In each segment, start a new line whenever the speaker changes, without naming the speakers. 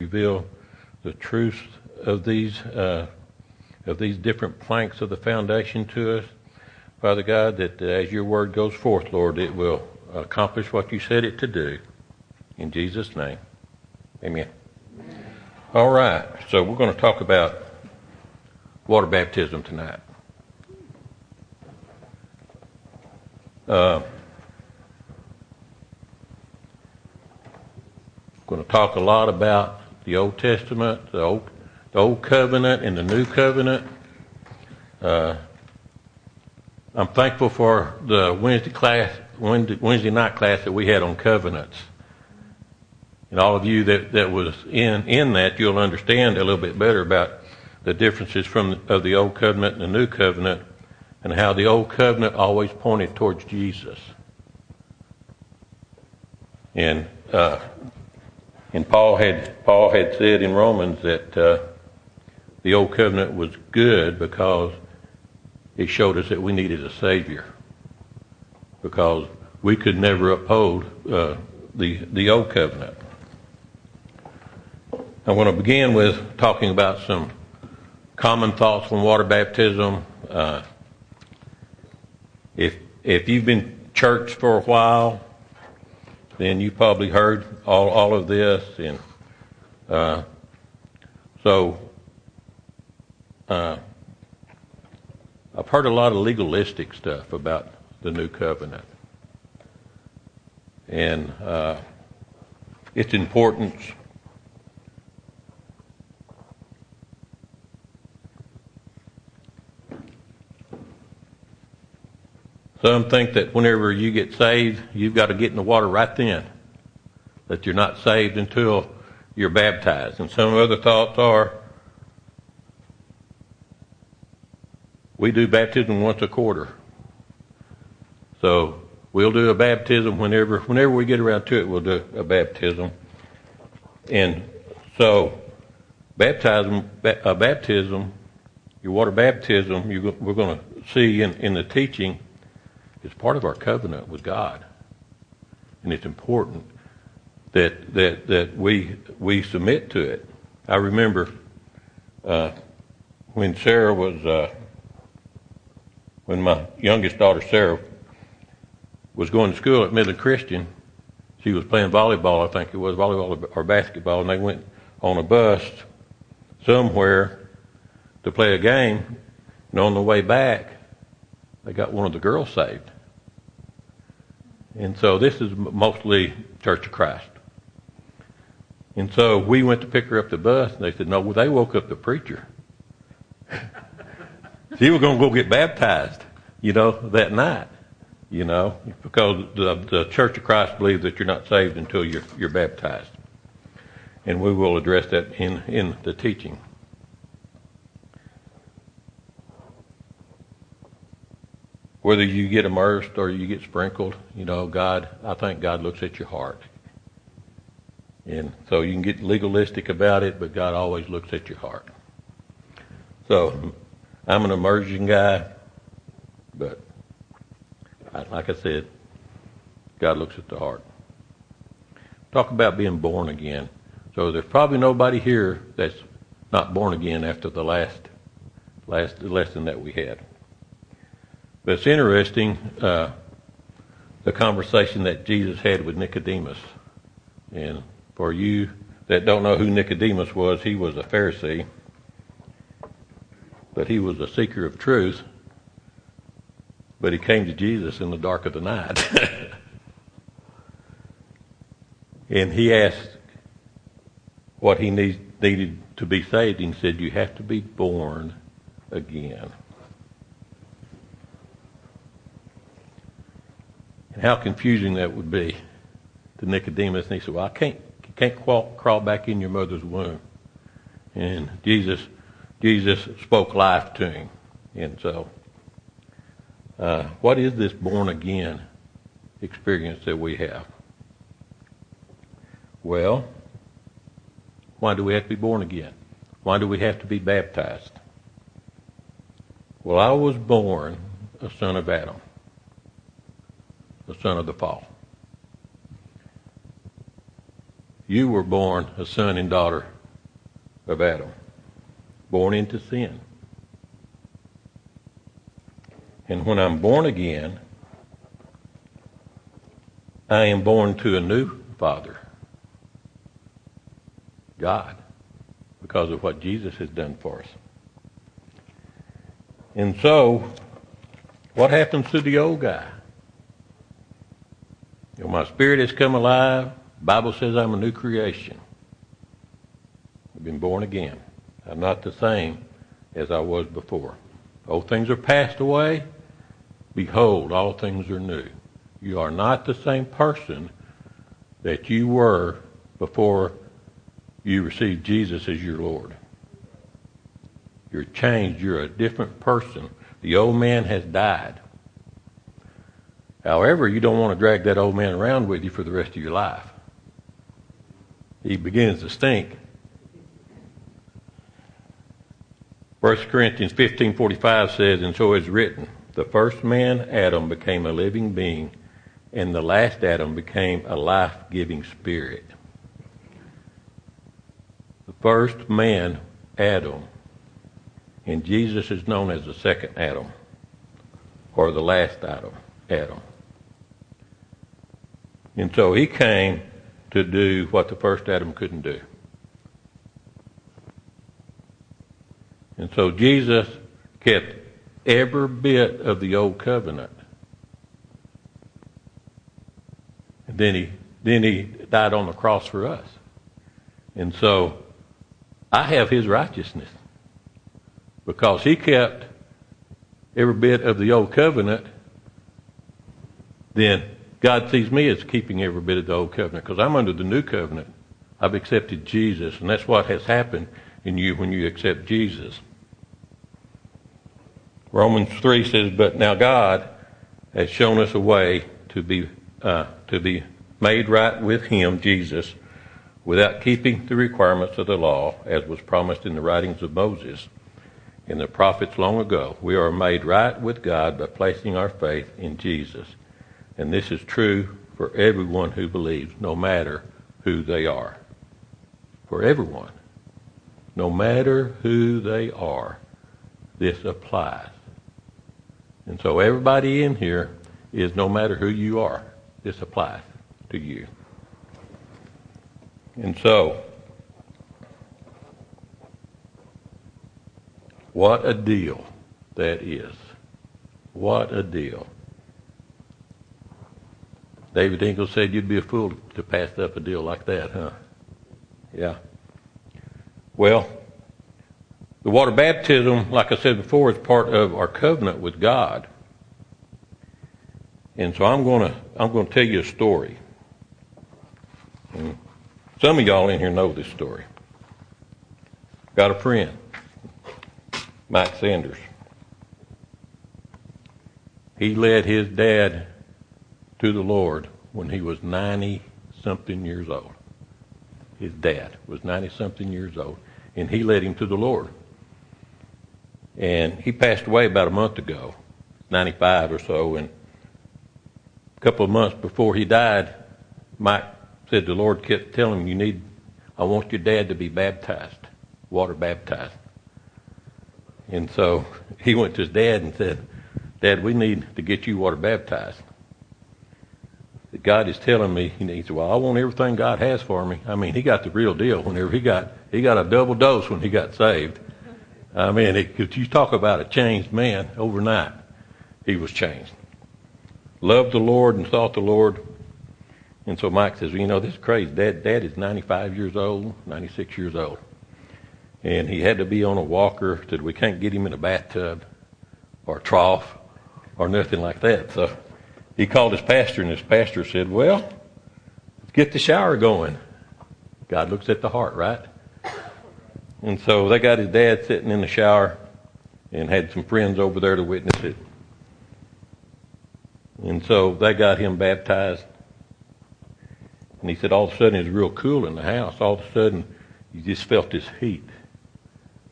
reveal the truth of these uh, of these different planks of the foundation to us, Father God. That as your word goes forth, Lord, it will accomplish what you said it to do. In Jesus' name, Amen. All right, so we're going to talk about water baptism tonight. Uh, going to talk a lot about the Old Testament, the Old, the Old Covenant, and the New Covenant. Uh, I'm thankful for the Wednesday class, Wednesday, night class that we had on covenants. And all of you that, that was in, in that, you'll understand a little bit better about the differences from of the Old Covenant and the New Covenant, and how the Old Covenant always pointed towards Jesus. And uh, and Paul had Paul had said in Romans that uh, the old covenant was good because it showed us that we needed a savior because we could never uphold uh, the the old covenant. I want to begin with talking about some common thoughts on water baptism. Uh, if if you've been church for a while, then you probably heard all, all of this. And uh, so uh, I've heard a lot of legalistic stuff about the new covenant. And uh, its importance. Some think that whenever you get saved, you've got to get in the water right then. That you're not saved until you're baptized. And some other thoughts are we do baptism once a quarter. So we'll do a baptism whenever whenever we get around to it, we'll do a baptism. And so baptism, a baptism, your water baptism, you, we're going to see in, in the teaching it's part of our covenant with God. And it's important that, that, that we, we submit to it. I remember uh, when Sarah was, uh, when my youngest daughter Sarah was going to school at Midland Christian, she was playing volleyball, I think it was volleyball or basketball, and they went on a bus somewhere to play a game. And on the way back, they got one of the girls saved. And so this is mostly Church of Christ. And so we went to pick her up the bus, and they said, no, well, they woke up the preacher. she was going to go get baptized, you know, that night, you know, because the, the Church of Christ believes that you're not saved until you're, you're baptized. And we will address that in, in the teaching. Whether you get immersed or you get sprinkled, you know, God, I think God looks at your heart. And so you can get legalistic about it, but God always looks at your heart. So I'm an immersion guy, but like I said, God looks at the heart. Talk about being born again. So there's probably nobody here that's not born again after the last last lesson that we had. But it's interesting uh, the conversation that Jesus had with Nicodemus. And for you that don't know who Nicodemus was, he was a Pharisee, but he was a seeker of truth. But he came to Jesus in the dark of the night. and he asked what he need, needed to be saved. And he said, You have to be born again. And how confusing that would be to Nicodemus. And he said, Well, I can't, can't crawl, back in your mother's womb. And Jesus, Jesus spoke life to him. And so, uh, what is this born again experience that we have? Well, why do we have to be born again? Why do we have to be baptized? Well, I was born a son of Adam the son of the fall. you were born a son and daughter of Adam, born into sin. And when I'm born again, I am born to a new father, God, because of what Jesus has done for us. And so, what happens to the old guy? My spirit has come alive. Bible says I'm a new creation. I've been born again. I'm not the same as I was before. Old things are passed away. Behold, all things are new. You are not the same person that you were before you received Jesus as your Lord. You're changed. You're a different person. The old man has died. However, you don't want to drag that old man around with you for the rest of your life. He begins to stink. 1 Corinthians 15:45 says, "And so is written, the first man, Adam, became a living being, and the last Adam became a life-giving spirit." The first man, Adam, and Jesus is known as the second Adam, or the last Adam, Adam. And so he came to do what the first Adam couldn't do. And so Jesus kept every bit of the old covenant. And then he then he died on the cross for us. And so I have his righteousness because he kept every bit of the old covenant, then God sees me as keeping every bit of the old covenant because I'm under the new covenant. I've accepted Jesus, and that's what has happened in you when you accept Jesus. Romans 3 says, But now God has shown us a way to be, uh, to be made right with Him, Jesus, without keeping the requirements of the law, as was promised in the writings of Moses and the prophets long ago. We are made right with God by placing our faith in Jesus. And this is true for everyone who believes, no matter who they are. For everyone. No matter who they are, this applies. And so everybody in here is no matter who you are, this applies to you. And so, what a deal that is. What a deal. David Ingalls said you'd be a fool to pass up a deal like that, huh? Yeah. Well, the water baptism, like I said before, is part of our covenant with God. And so I'm going to I'm going to tell you a story. And some of y'all in here know this story. Got a friend, Mike Sanders. He led his dad to the Lord when he was 90 something years old. His dad was 90 something years old, and he led him to the Lord. And he passed away about a month ago, 95 or so, and a couple of months before he died, Mike said the Lord kept telling him, You need, I want your dad to be baptized, water baptized. And so he went to his dad and said, Dad, we need to get you water baptized that God is telling me he needs. Well, I want everything God has for me. I mean, he got the real deal. Whenever he got he got a double dose when he got saved. I mean, if you talk about a changed man overnight, he was changed. Loved the Lord and sought the Lord. And so Mike says, well, you know, this is crazy. Dad, Dad is 95 years old, 96 years old. And he had to be on a walker. Said, we can't get him in a bathtub or a trough or nothing like that. So he called his pastor, and his pastor said, Well, get the shower going. God looks at the heart, right? And so they got his dad sitting in the shower and had some friends over there to witness it. And so they got him baptized. And he said all of a sudden it was real cool in the house. All of a sudden you just felt this heat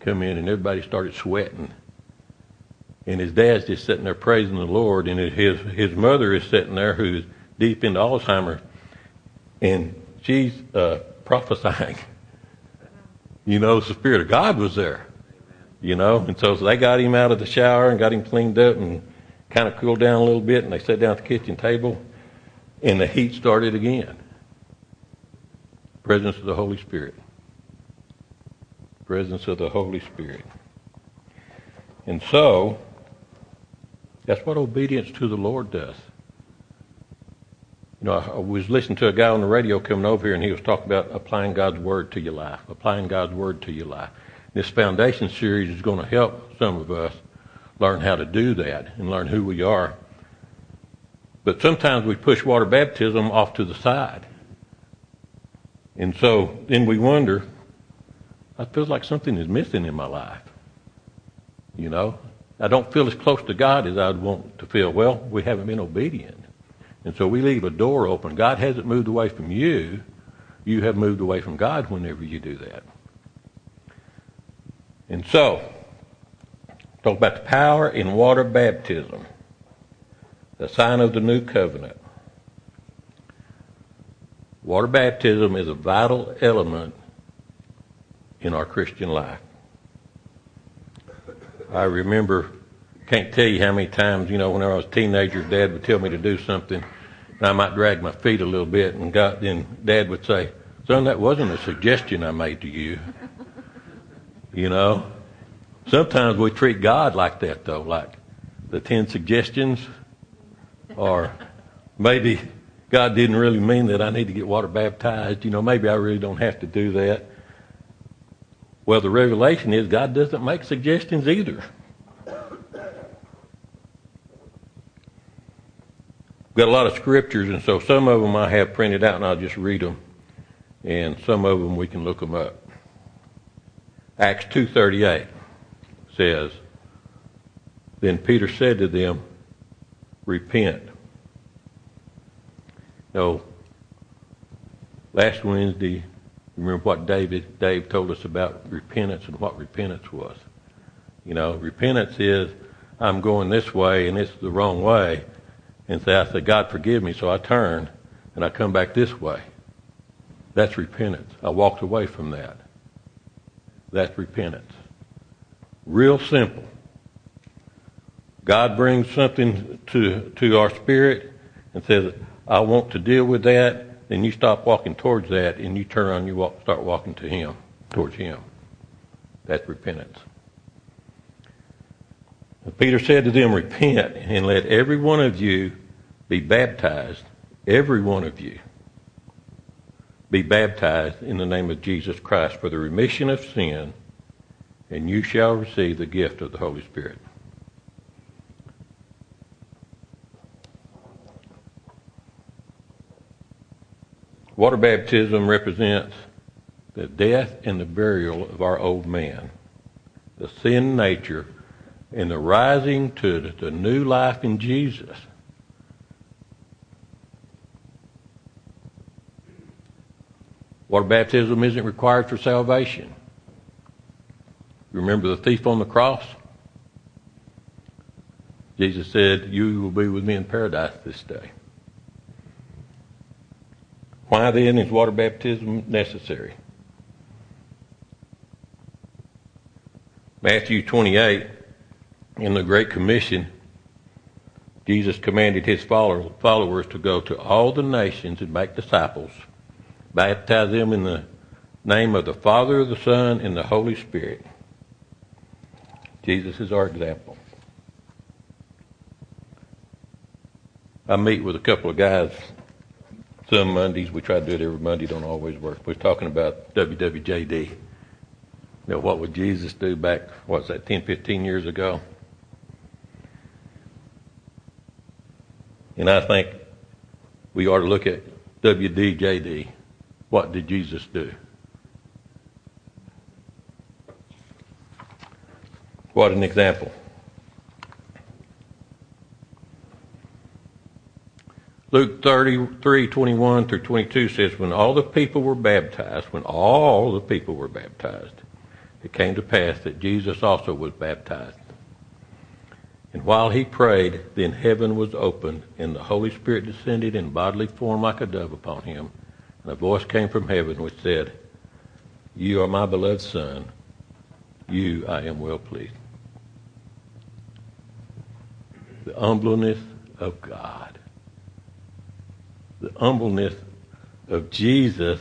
come in and everybody started sweating and his dad's just sitting there praising the Lord, and his his mother is sitting there who's deep into Alzheimer's, and she's uh, prophesying. You know, the Spirit of God was there. You know, and so they got him out of the shower and got him cleaned up and kind of cooled down a little bit, and they sat down at the kitchen table, and the heat started again. Presence of the Holy Spirit. Presence of the Holy Spirit. And so, that's what obedience to the Lord does. You know, I was listening to a guy on the radio coming over here, and he was talking about applying God's Word to your life, applying God's Word to your life. This foundation series is going to help some of us learn how to do that and learn who we are. But sometimes we push water baptism off to the side. And so then we wonder, I feel like something is missing in my life. You know, I don't feel as close to God as I'd want to feel. Well, we haven't been obedient. And so we leave a door open. God hasn't moved away from you. You have moved away from God whenever you do that. And so, talk about the power in water baptism, the sign of the new covenant. Water baptism is a vital element in our Christian life. I remember, can't tell you how many times, you know, when I was a teenager, Dad would tell me to do something, and I might drag my feet a little bit, and God, then Dad would say, "Son, that wasn't a suggestion I made to you." You know, sometimes we treat God like that, though, like the ten suggestions, or maybe God didn't really mean that I need to get water baptized. You know, maybe I really don't have to do that. Well, the revelation is God doesn't make suggestions either. Got a lot of scriptures, and so some of them I have printed out, and I'll just read them, and some of them we can look them up. Acts 2.38 says, Then Peter said to them, Repent. No, last Wednesday, remember what David Dave told us about repentance and what repentance was. You know, repentance is I'm going this way and it's the wrong way. And say, I said, God forgive me, so I turn and I come back this way. That's repentance. I walked away from that. That's repentance. Real simple. God brings something to, to our spirit and says, I want to deal with that. Then you stop walking towards that and you turn around and you walk, start walking to Him, towards Him. That's repentance. Peter said to them, Repent and let every one of you be baptized, every one of you be baptized in the name of Jesus Christ for the remission of sin, and you shall receive the gift of the Holy Spirit. Water baptism represents the death and the burial of our old man, the sin nature, and the rising to the new life in Jesus. Water baptism isn't required for salvation. Remember the thief on the cross? Jesus said, You will be with me in paradise this day. Why then is water baptism necessary? Matthew 28, in the Great Commission, Jesus commanded his followers to go to all the nations and make disciples Baptize them in the name of the Father, the Son, and the Holy Spirit. Jesus is our example. I meet with a couple of guys some Mondays. We try to do it every Monday. Don't always work. We're talking about WWJD. You know, what would Jesus do back, what's that, 10, 15 years ago? And I think we ought to look at WDJD. What did Jesus do? What an example. Luke 33, 21 through 22 says, When all the people were baptized, when all the people were baptized, it came to pass that Jesus also was baptized. And while he prayed, then heaven was opened, and the Holy Spirit descended in bodily form like a dove upon him and a voice came from heaven which said, You are my beloved Son. You I am well pleased. The humbleness of God. The humbleness of Jesus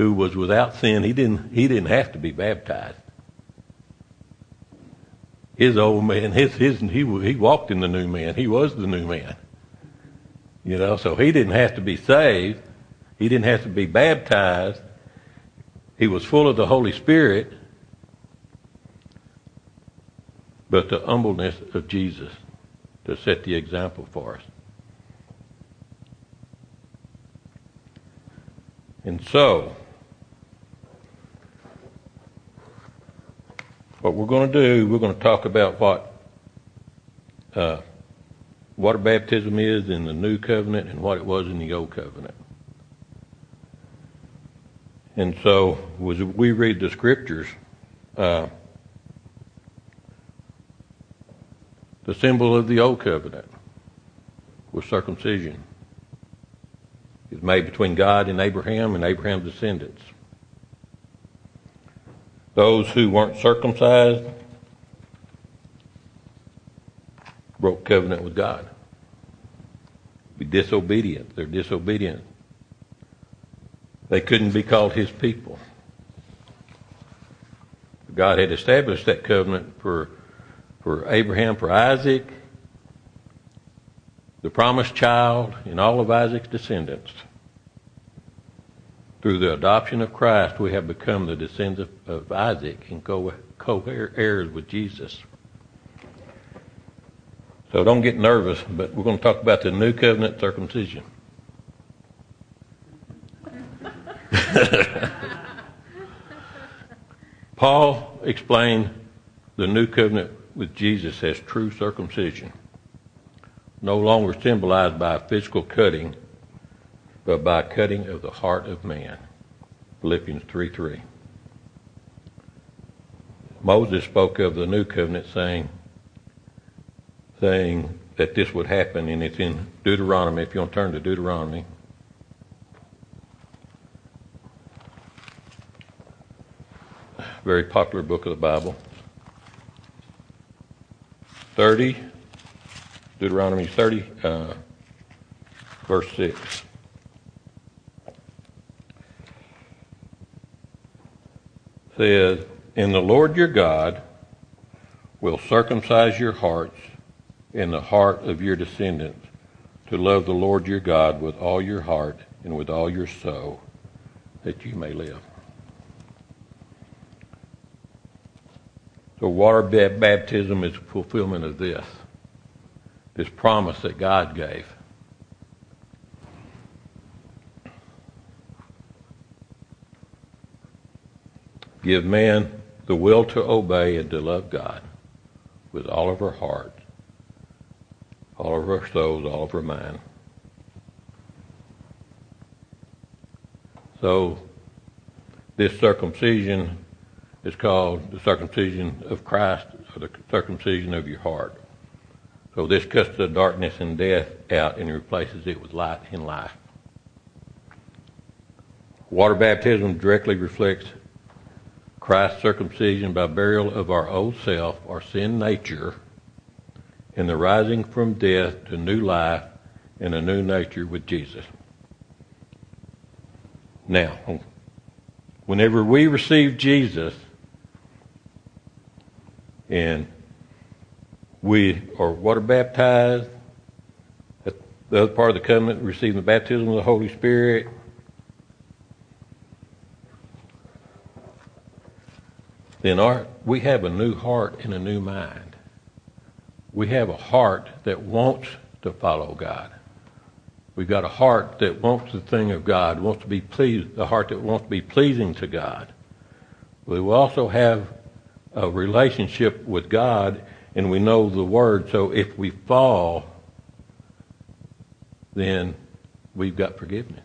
who was without sin. He didn't, he didn't have to be baptized. His old man, his, his, he, he walked in the new man. He was the new man. You know, so he didn't have to be saved. He didn't have to be baptized. He was full of the Holy Spirit. But the humbleness of Jesus to set the example for us. And so, what we're going to do, we're going to talk about what uh, water baptism is in the new covenant and what it was in the old covenant. And so, as we read the scriptures, uh, the symbol of the old covenant was circumcision. Was made between God and Abraham and Abraham's descendants. Those who weren't circumcised broke covenant with God. Be disobedient. They're disobedient. They couldn't be called his people. God had established that covenant for, for Abraham, for Isaac, the promised child, and all of Isaac's descendants. Through the adoption of Christ, we have become the descendants of Isaac and co-heirs with Jesus. So don't get nervous, but we're going to talk about the new covenant circumcision. Paul explained the new covenant with Jesus as true circumcision no longer symbolized by physical cutting, but by cutting of the heart of man. Philippians 3 3. Moses spoke of the new covenant saying, saying that this would happen, and it's in Deuteronomy. If you want to turn to Deuteronomy. Very popular book of the Bible. 30, Deuteronomy 30, uh, verse 6. Says, And the Lord your God will circumcise your hearts and the heart of your descendants to love the Lord your God with all your heart and with all your soul, that you may live. So water baptism is a fulfillment of this this promise that God gave. Give man the will to obey and to love God with all of her heart, all of her souls, all of her mind. So, this circumcision is called the circumcision of Christ, or the circumcision of your heart. So this cuts the darkness and death out and replaces it with light and life. Water baptism directly reflects Christ's circumcision by burial of our old self, our sin nature, and the rising from death to new life and a new nature with Jesus. Now, whenever we receive Jesus and we are water baptized. The other part of the covenant, receiving the baptism of the Holy Spirit. Then our, we have a new heart and a new mind. We have a heart that wants to follow God. We've got a heart that wants the thing of God, wants to be pleased, a heart that wants to be pleasing to God. We also have a relationship with God and we know the word. So if we fall, then we've got forgiveness.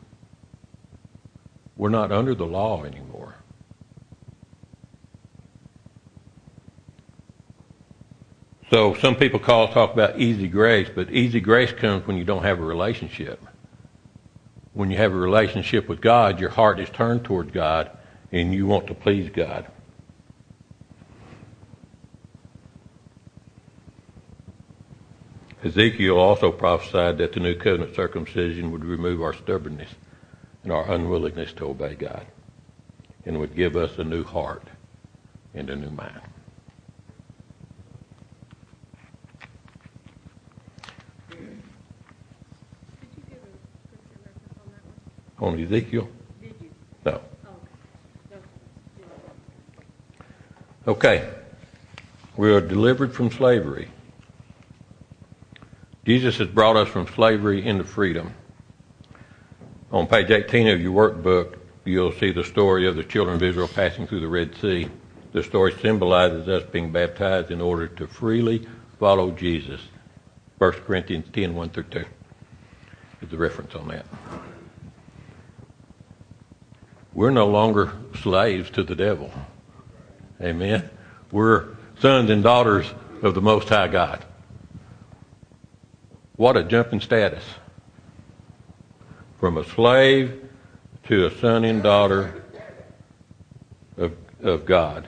We're not under the law anymore. So some people call talk about easy grace, but easy grace comes when you don't have a relationship. when you have a relationship with God, your heart is turned toward God and you want to please God. Ezekiel also prophesied that the new covenant circumcision would remove our stubbornness and our unwillingness to obey God and would give us a new heart and a new mind. On Ezekiel? No. Okay. We are delivered from slavery. Jesus has brought us from slavery into freedom. On page 18 of your workbook, you'll see the story of the children of Israel passing through the Red Sea. The story symbolizes us being baptized in order to freely follow Jesus. 1 Corinthians 10, 1 through 2 is the reference on that. We're no longer slaves to the devil. Amen. We're sons and daughters of the Most High God. What a jump in status. From a slave to a son and daughter of, of God.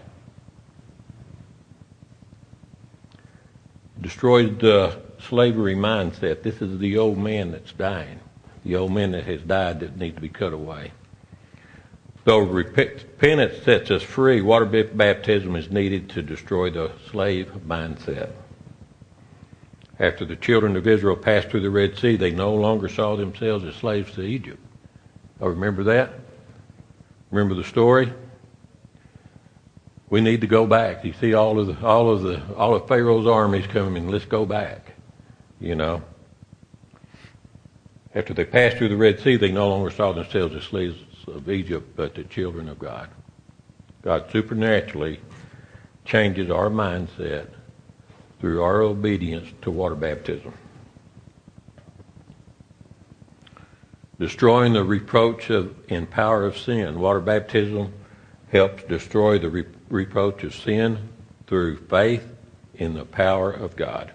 Destroys the slavery mindset. This is the old man that's dying. The old man that has died that needs to be cut away. Though repentance sets us free, water baptism is needed to destroy the slave mindset. After the children of Israel passed through the Red Sea, they no longer saw themselves as slaves to Egypt. Oh, remember that? Remember the story? We need to go back. You see all of the all of the all of Pharaoh's armies coming. Let's go back. You know. After they passed through the Red Sea, they no longer saw themselves as slaves of Egypt, but the children of God. God supernaturally changes our mindset through our obedience to water baptism. Destroying the reproach of, and power of sin. Water baptism helps destroy the re- reproach of sin through faith in the power of God.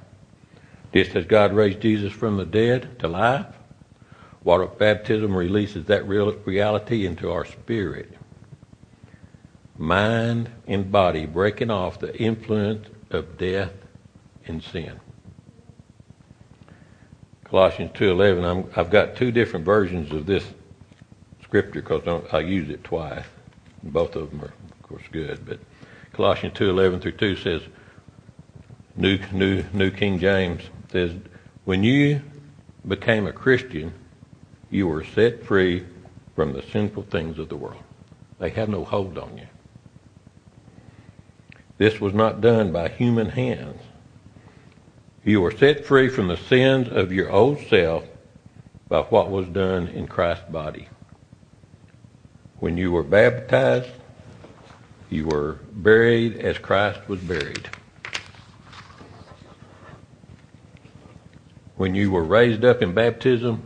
Just as God raised Jesus from the dead to life, water baptism releases that real reality into our spirit, mind, and body, breaking off the influence of death and sin. Colossians 2:11. I've got two different versions of this scripture because I used it twice. Both of them are, of course, good. But Colossians 2:11 through 2 says, New New New King James says, when you became a Christian, you were set free from the sinful things of the world. They had no hold on you. This was not done by human hands. You were set free from the sins of your old self by what was done in Christ's body. When you were baptized, you were buried as Christ was buried. When you were raised up in baptism,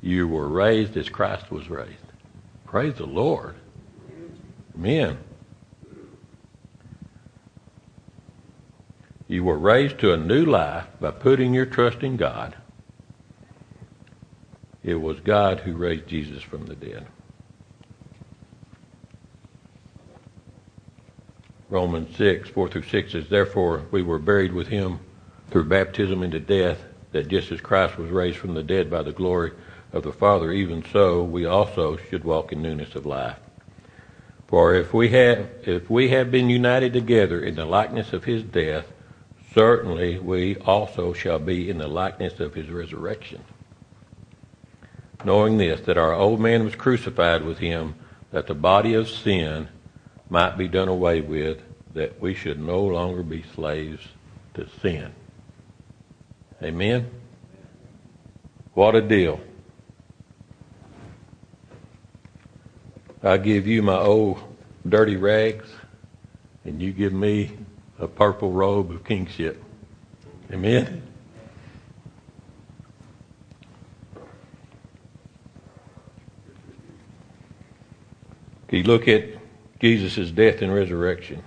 you were raised as Christ was raised. Praise the Lord. Amen. You were raised to a new life by putting your trust in God. It was God who raised Jesus from the dead. Romans 6, 4 through 6 says, Therefore we were buried with him through baptism into death, that just as Christ was raised from the dead by the glory of the Father, even so we also should walk in newness of life. For if we have if we have been united together in the likeness of his death, certainly we also shall be in the likeness of his resurrection. Knowing this, that our old man was crucified with him, that the body of sin might be done away with, that we should no longer be slaves to sin. Amen? What a deal. I give you my old dirty rags, and you give me a purple robe of kingship. Amen? You look at Jesus' death and resurrection.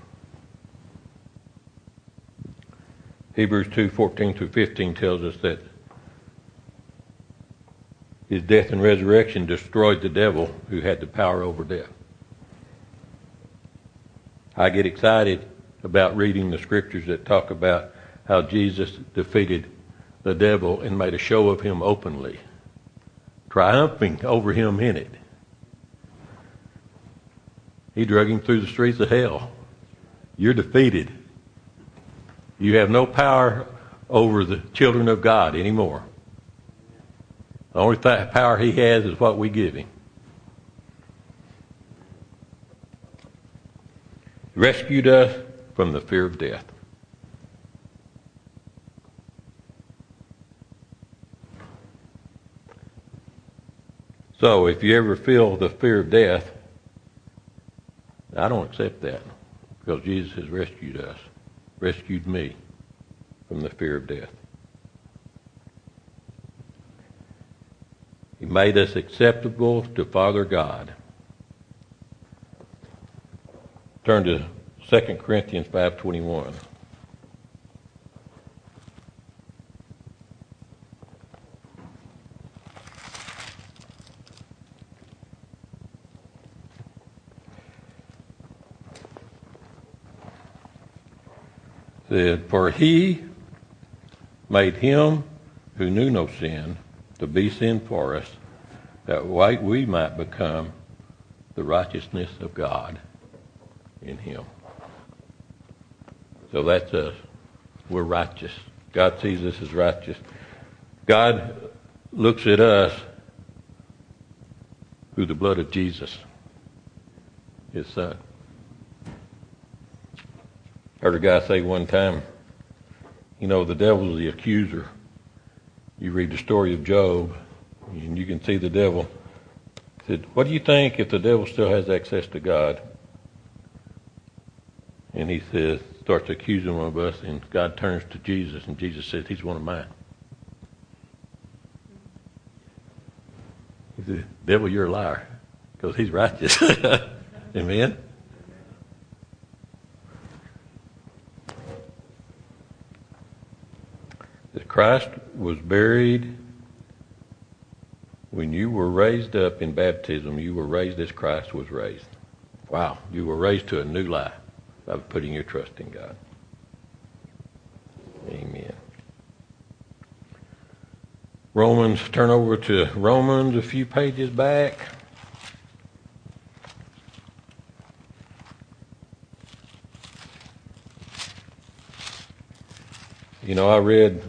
Hebrews 2 14 through 15 tells us that his death and resurrection destroyed the devil who had the power over death. I get excited about reading the scriptures that talk about how Jesus defeated the devil and made a show of him openly, triumphing over him in it. He drug him through the streets of hell. You're defeated. You have no power over the children of God anymore. The only th- power he has is what we give him. Rescued us from the fear of death. So if you ever feel the fear of death, I don't accept that because Jesus has rescued us, rescued me from the fear of death. He made us acceptable to Father God. Turn to 2 Corinthians 5:21. said, For he made him who knew no sin to be sin for us, that we might become the righteousness of God in him. So that's us. We're righteous. God sees us as righteous. God looks at us through the blood of Jesus, his son. Heard a guy say one time, you know, the devil's the accuser. You read the story of Job, and you can see the devil. Said, "What do you think if the devil still has access to God?" And he says, starts accusing one of us, and God turns to Jesus, and Jesus says, "He's one of mine." He said, "Devil, you're a liar, because he's righteous." Amen. that Christ was buried when you were raised up in baptism, you were raised as Christ was raised. Wow, you were raised to a new life by putting your trust in God. Amen. Romans, turn over to Romans a few pages back. You know, I read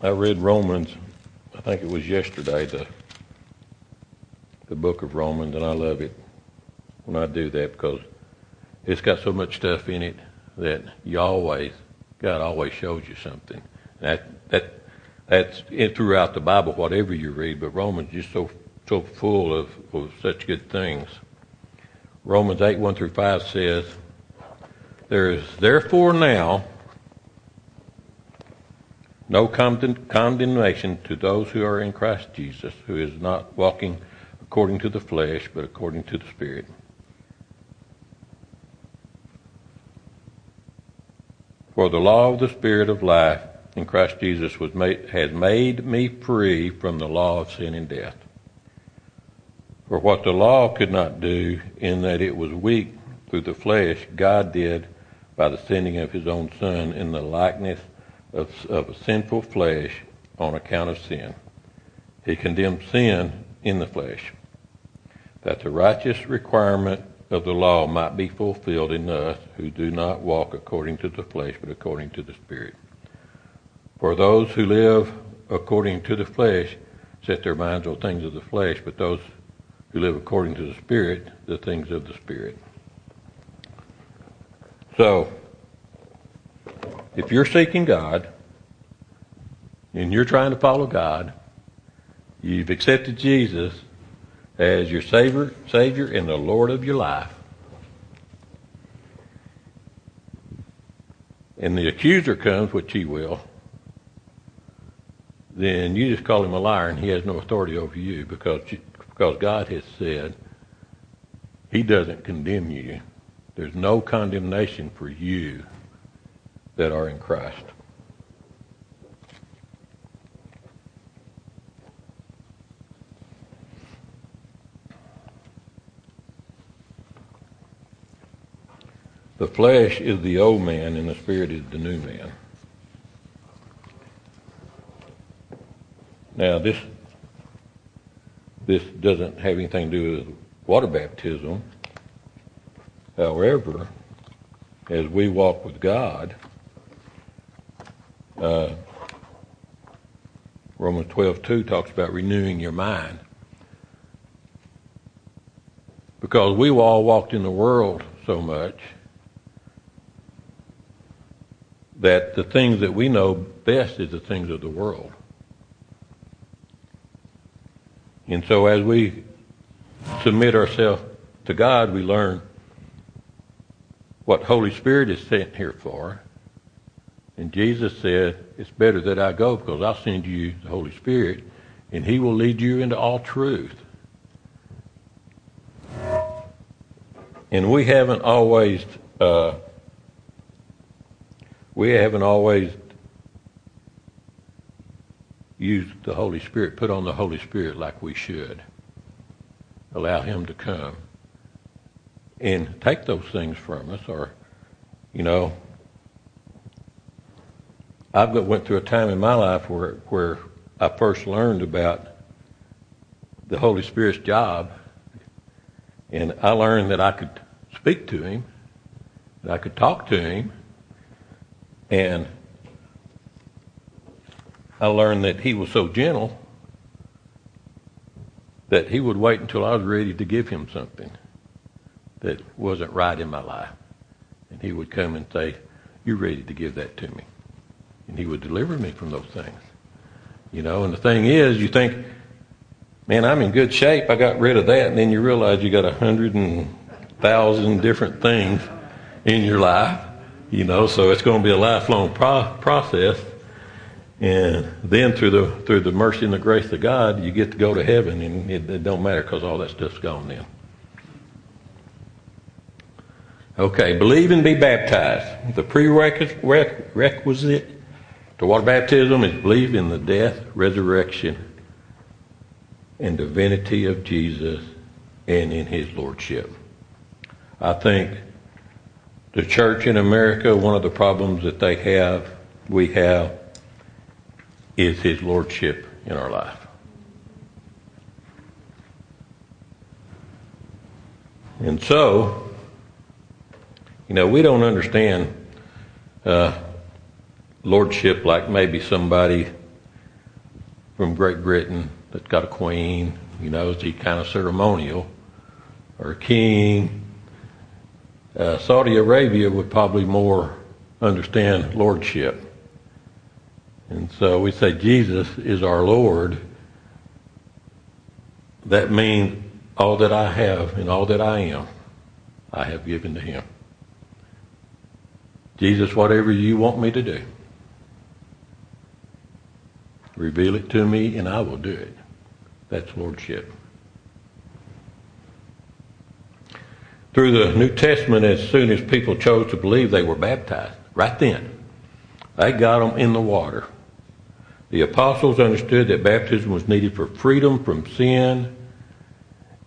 I read Romans, I think it was yesterday, the, the book of Romans, and I love it when I do that because it's got so much stuff in it that you always, God always shows you something. That, that, that's throughout the Bible, whatever you read, but Romans is so, so full of, of such good things. Romans 8, 1 through 5 says, There is therefore now no condemnation to those who are in Christ Jesus, who is not walking according to the flesh, but according to the Spirit. For the law of the Spirit of life in Christ Jesus was made, has made me free from the law of sin and death. For what the law could not do, in that it was weak through the flesh, God did by the sending of his own Son in the likeness of, of a sinful flesh on account of sin. He condemned sin in the flesh, that the righteous requirement of the law might be fulfilled in us who do not walk according to the flesh, but according to the Spirit. For those who live according to the flesh set their minds on things of the flesh, but those who live according to the Spirit, the things of the Spirit. So, if you're seeking God and you're trying to follow God, you've accepted Jesus as your Savior, Savior and the Lord of your life. And the accuser comes, which he will, then you just call him a liar and he has no authority over you because, because God has said he doesn't condemn you. There's no condemnation for you that are in Christ. The flesh is the old man, and the spirit is the new man. Now, this this doesn't have anything to do with water baptism. However, as we walk with God, uh, Romans 12:2 talks about renewing your mind. Because we all walked in the world so much that the things that we know best is the things of the world. And so as we submit ourselves to God, we learn what Holy Spirit is sent here for. And Jesus said, It's better that I go because I'll send you the Holy Spirit, and He will lead you into all truth. And we haven't always, uh, we haven't always used the Holy Spirit, put on the Holy Spirit like we should. Allow Him to come and take those things from us, or, you know, I've got, went through a time in my life where where I first learned about the Holy Spirit's job, and I learned that I could speak to Him, that I could talk to Him, and I learned that He was so gentle that He would wait until I was ready to give Him something that wasn't right in my life, and He would come and say, "You're ready to give that to me." and he would deliver me from those things. You know, and the thing is, you think, man, I'm in good shape. I got rid of that, and then you realize you got a hundred and thousand different things in your life. You know, so it's going to be a lifelong pro- process. And then through the through the mercy and the grace of God, you get to go to heaven, and it, it don't matter because all that stuff's gone then. Okay, believe and be baptized. The prerequisite to water baptism is believe in the death, resurrection, and divinity of Jesus and in his lordship. I think the church in America, one of the problems that they have, we have, is his lordship in our life. And so, you know, we don't understand uh, lordship like maybe somebody from Great Britain that's got a queen, you know, he kind of ceremonial, or a king. Uh, Saudi Arabia would probably more understand lordship. And so we say Jesus is our Lord. That means all that I have and all that I am, I have given to him. Jesus, whatever you want me to do. Reveal it to me, and I will do it. That's lordship. Through the New Testament, as soon as people chose to believe, they were baptized. Right then. They got them in the water. The apostles understood that baptism was needed for freedom from sin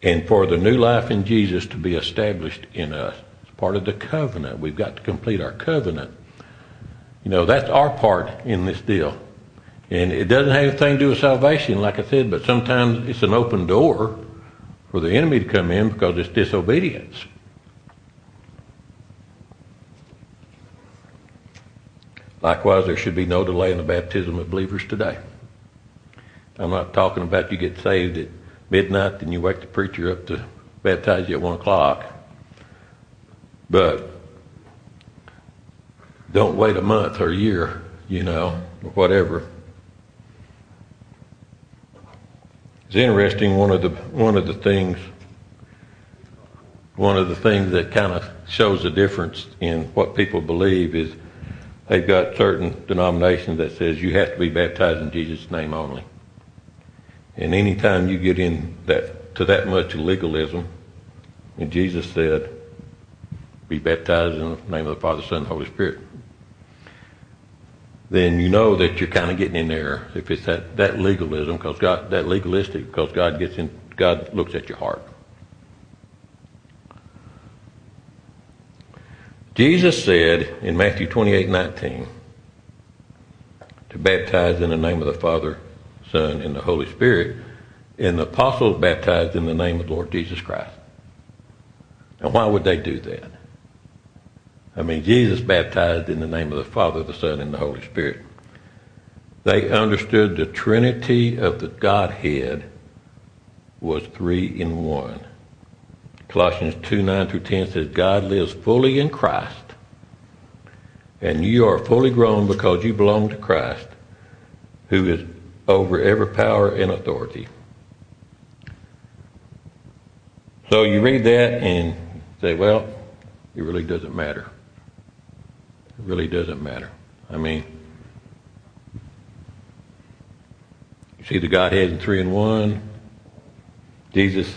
and for the new life in Jesus to be established in us. It's part of the covenant. We've got to complete our covenant. You know, that's our part in this deal. And it doesn't have anything to do with salvation, like I said, but sometimes it's an open door for the enemy to come in because it's disobedience. Likewise, there should be no delay in the baptism of believers today. I'm not talking about you get saved at midnight and you wake the preacher up to baptize you at 1 o'clock. But don't wait a month or a year, you know, or whatever. It's interesting. One of the one of the things one of the things that kind of shows the difference in what people believe is they've got certain denominations that says you have to be baptized in Jesus' name only. And anytime you get in that to that much legalism, and Jesus said, "Be baptized in the name of the Father, Son, and Holy Spirit," then you know that you're kind of getting in there if it's that, that legalism, because God, that legalistic, because God gets in, God looks at your heart. Jesus said in Matthew 28 19 to baptize in the name of the Father, Son, and the Holy Spirit, and the apostles baptized in the name of the Lord Jesus Christ. And why would they do that? I mean, Jesus baptized in the name of the Father, the Son, and the Holy Spirit. They understood the Trinity of the Godhead was three in one. Colossians 2 9 through 10 says, God lives fully in Christ, and you are fully grown because you belong to Christ, who is over every power and authority. So you read that and say, well, it really doesn't matter. It really doesn't matter. I mean, you see the Godhead in three and one. Jesus,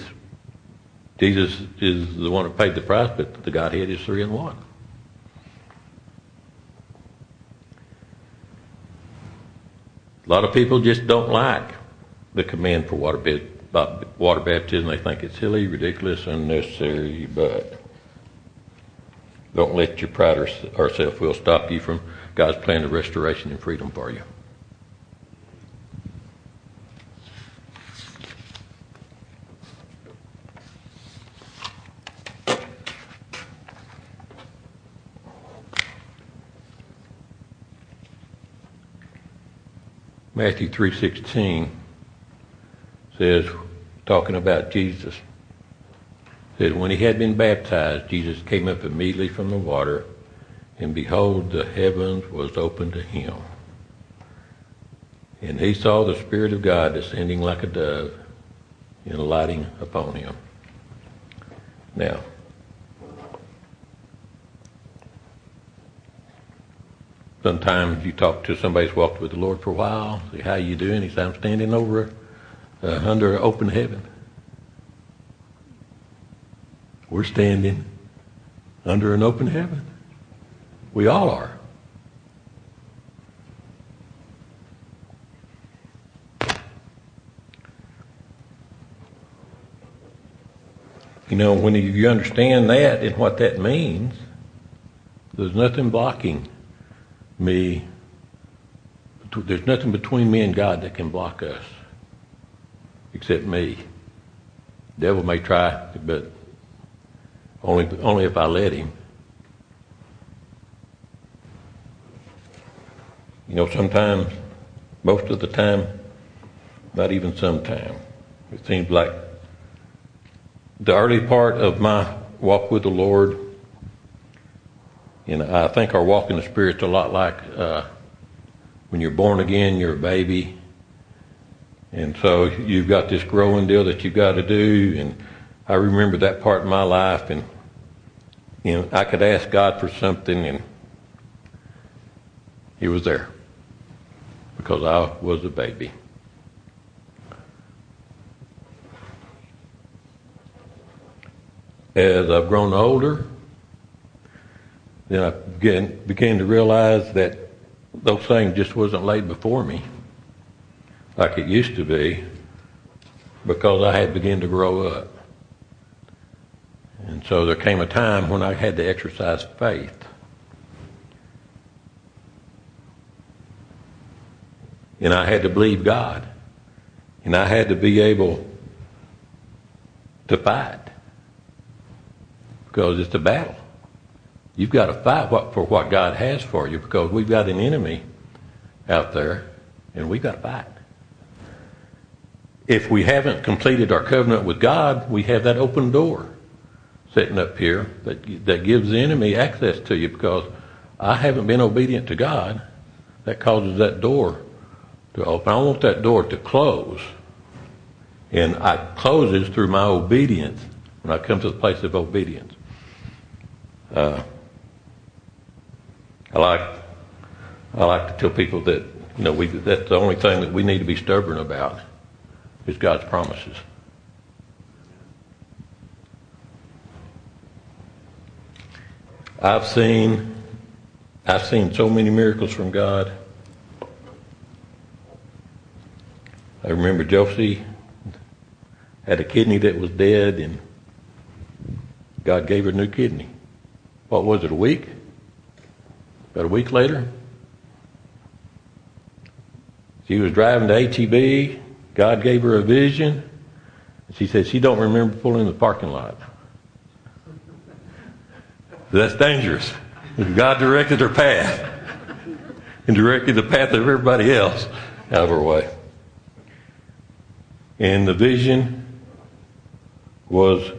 Jesus is the one who paid the price, but the Godhead is three in one. A lot of people just don't like the command for water, water baptism. They think it's silly, ridiculous, unnecessary, but don't let your pride or, or self will stop you from God's plan of restoration and freedom for you. Matthew 3:16 says talking about Jesus says, when he had been baptized, Jesus came up immediately from the water, and behold, the heavens was opened to him. And he saw the Spirit of God descending like a dove and alighting upon him. Now, sometimes you talk to somebody who's walked with the Lord for a while, say, how you doing? He says, I'm standing over uh, under open heaven. We're standing under an open heaven. We all are. You know, when you understand that and what that means, there's nothing blocking me. There's nothing between me and God that can block us except me. The devil may try, but only, only if I let him. You know, sometimes, most of the time, not even sometimes, it seems like the early part of my walk with the Lord, and I think our walk in the Spirit's a lot like uh, when you're born again, you're a baby. And so you've got this growing deal that you've got to do. And I remember that part of my life. And you know, I could ask God for something and He was there because I was a baby. As I've grown older, then I began, began to realize that those things just wasn't laid before me like it used to be because I had begun to grow up. And so there came a time when I had to exercise faith. And I had to believe God. And I had to be able to fight. Because it's a battle. You've got to fight for what God has for you because we've got an enemy out there and we've got to fight. If we haven't completed our covenant with God, we have that open door sitting up here that, that gives the enemy access to you because I haven't been obedient to God. That causes that door to open. I want that door to close. And it closes through my obedience when I come to the place of obedience. Uh, I like I like to tell people that you know we that's the only thing that we need to be stubborn about is God's promises. I've seen I've seen so many miracles from God. I remember Josie had a kidney that was dead and God gave her a new kidney. what was it, a week? About a week later, she was driving to HEB. God gave her a vision. She said she don't remember pulling in the parking lot. That's dangerous. God directed her path and directed the path of everybody else out of her way. And the vision was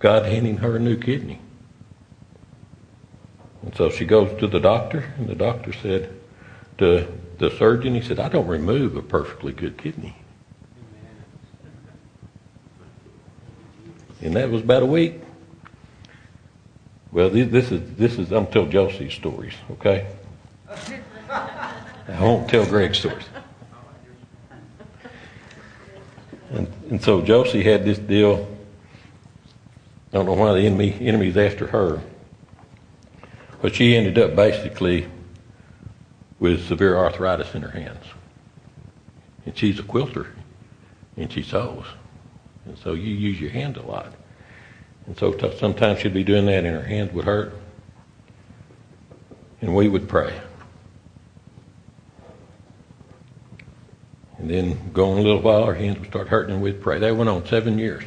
God handing her a new kidney. And so she goes to the doctor, and the doctor said to the surgeon, he said, I don't remove a perfectly good kidney. And that was about a week. Well, this is this is I'm tell Josie's stories, okay? I won't tell Greg's stories. And, and so Josie had this deal. I don't know why the enemy enemy's after her, but she ended up basically with severe arthritis in her hands, and she's a quilter, and she sews, and so you use your hands a lot. And so t- sometimes she'd be doing that and her hands would hurt. And we would pray. And then go on a little while, her hands would start hurting and we'd pray. That went on seven years.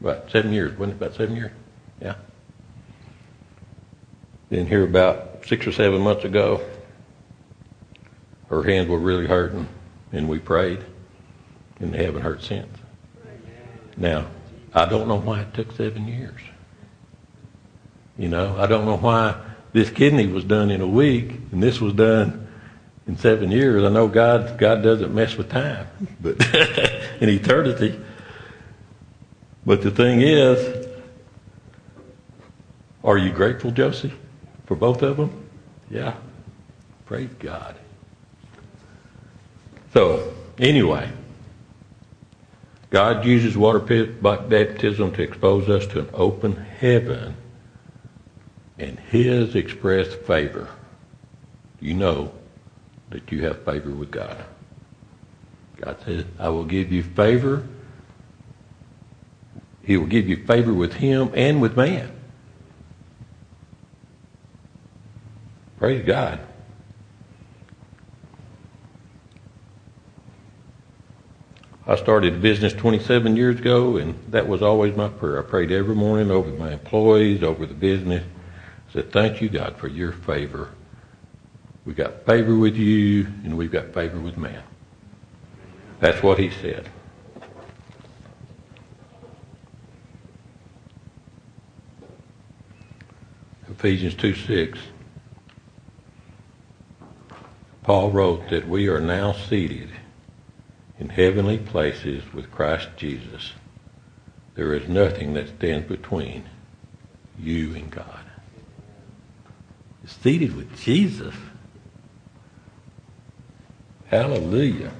About seven years, wasn't it? About seven years? Yeah. Then here about six or seven months ago, her hands were really hurting and we prayed and they haven't hurt since. Now, I don't know why it took seven years. You know, I don't know why this kidney was done in a week and this was done in seven years. I know God God doesn't mess with time, but in eternity. But the thing is, are you grateful, Josie, for both of them? Yeah. Praise God. So, anyway, God uses water baptism to expose us to an open heaven and His expressed favor. You know that you have favor with God. God says, I will give you favor. He will give you favor with Him and with man. Praise God. I started a business 27 years ago, and that was always my prayer. I prayed every morning over my employees, over the business. I said, Thank you, God, for your favor. We got favor with you, and we've got favor with man. That's what he said. Ephesians 2 6. Paul wrote that we are now seated in heavenly places with Christ Jesus. There is nothing that stands between you and God. Seated with Jesus. Hallelujah.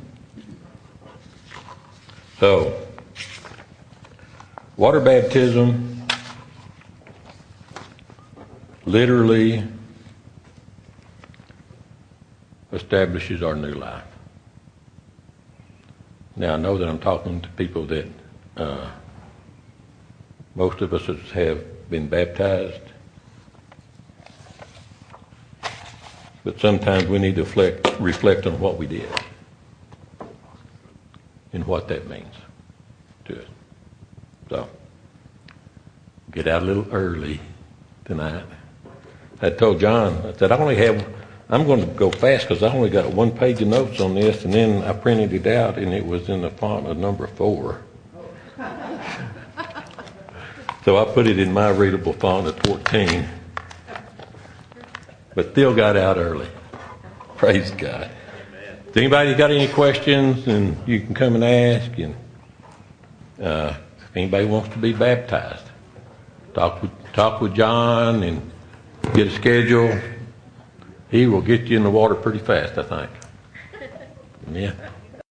So, water baptism literally establishes our new life. Now, I know that I'm talking to people that uh, most of us have been baptized, but sometimes we need to reflect, reflect on what we did and what that means to us. So, get out a little early tonight. I told John, I said, I only have I'm going to go fast because I only got one page of notes on this, and then I printed it out, and it was in the font of number four. so I put it in my readable font of 14, but still got out early. Praise God. If anybody got any questions, and you can come and ask, and uh, if anybody wants to be baptized, talk with talk with John and get a schedule he will get you in the water pretty fast, I think. Yeah.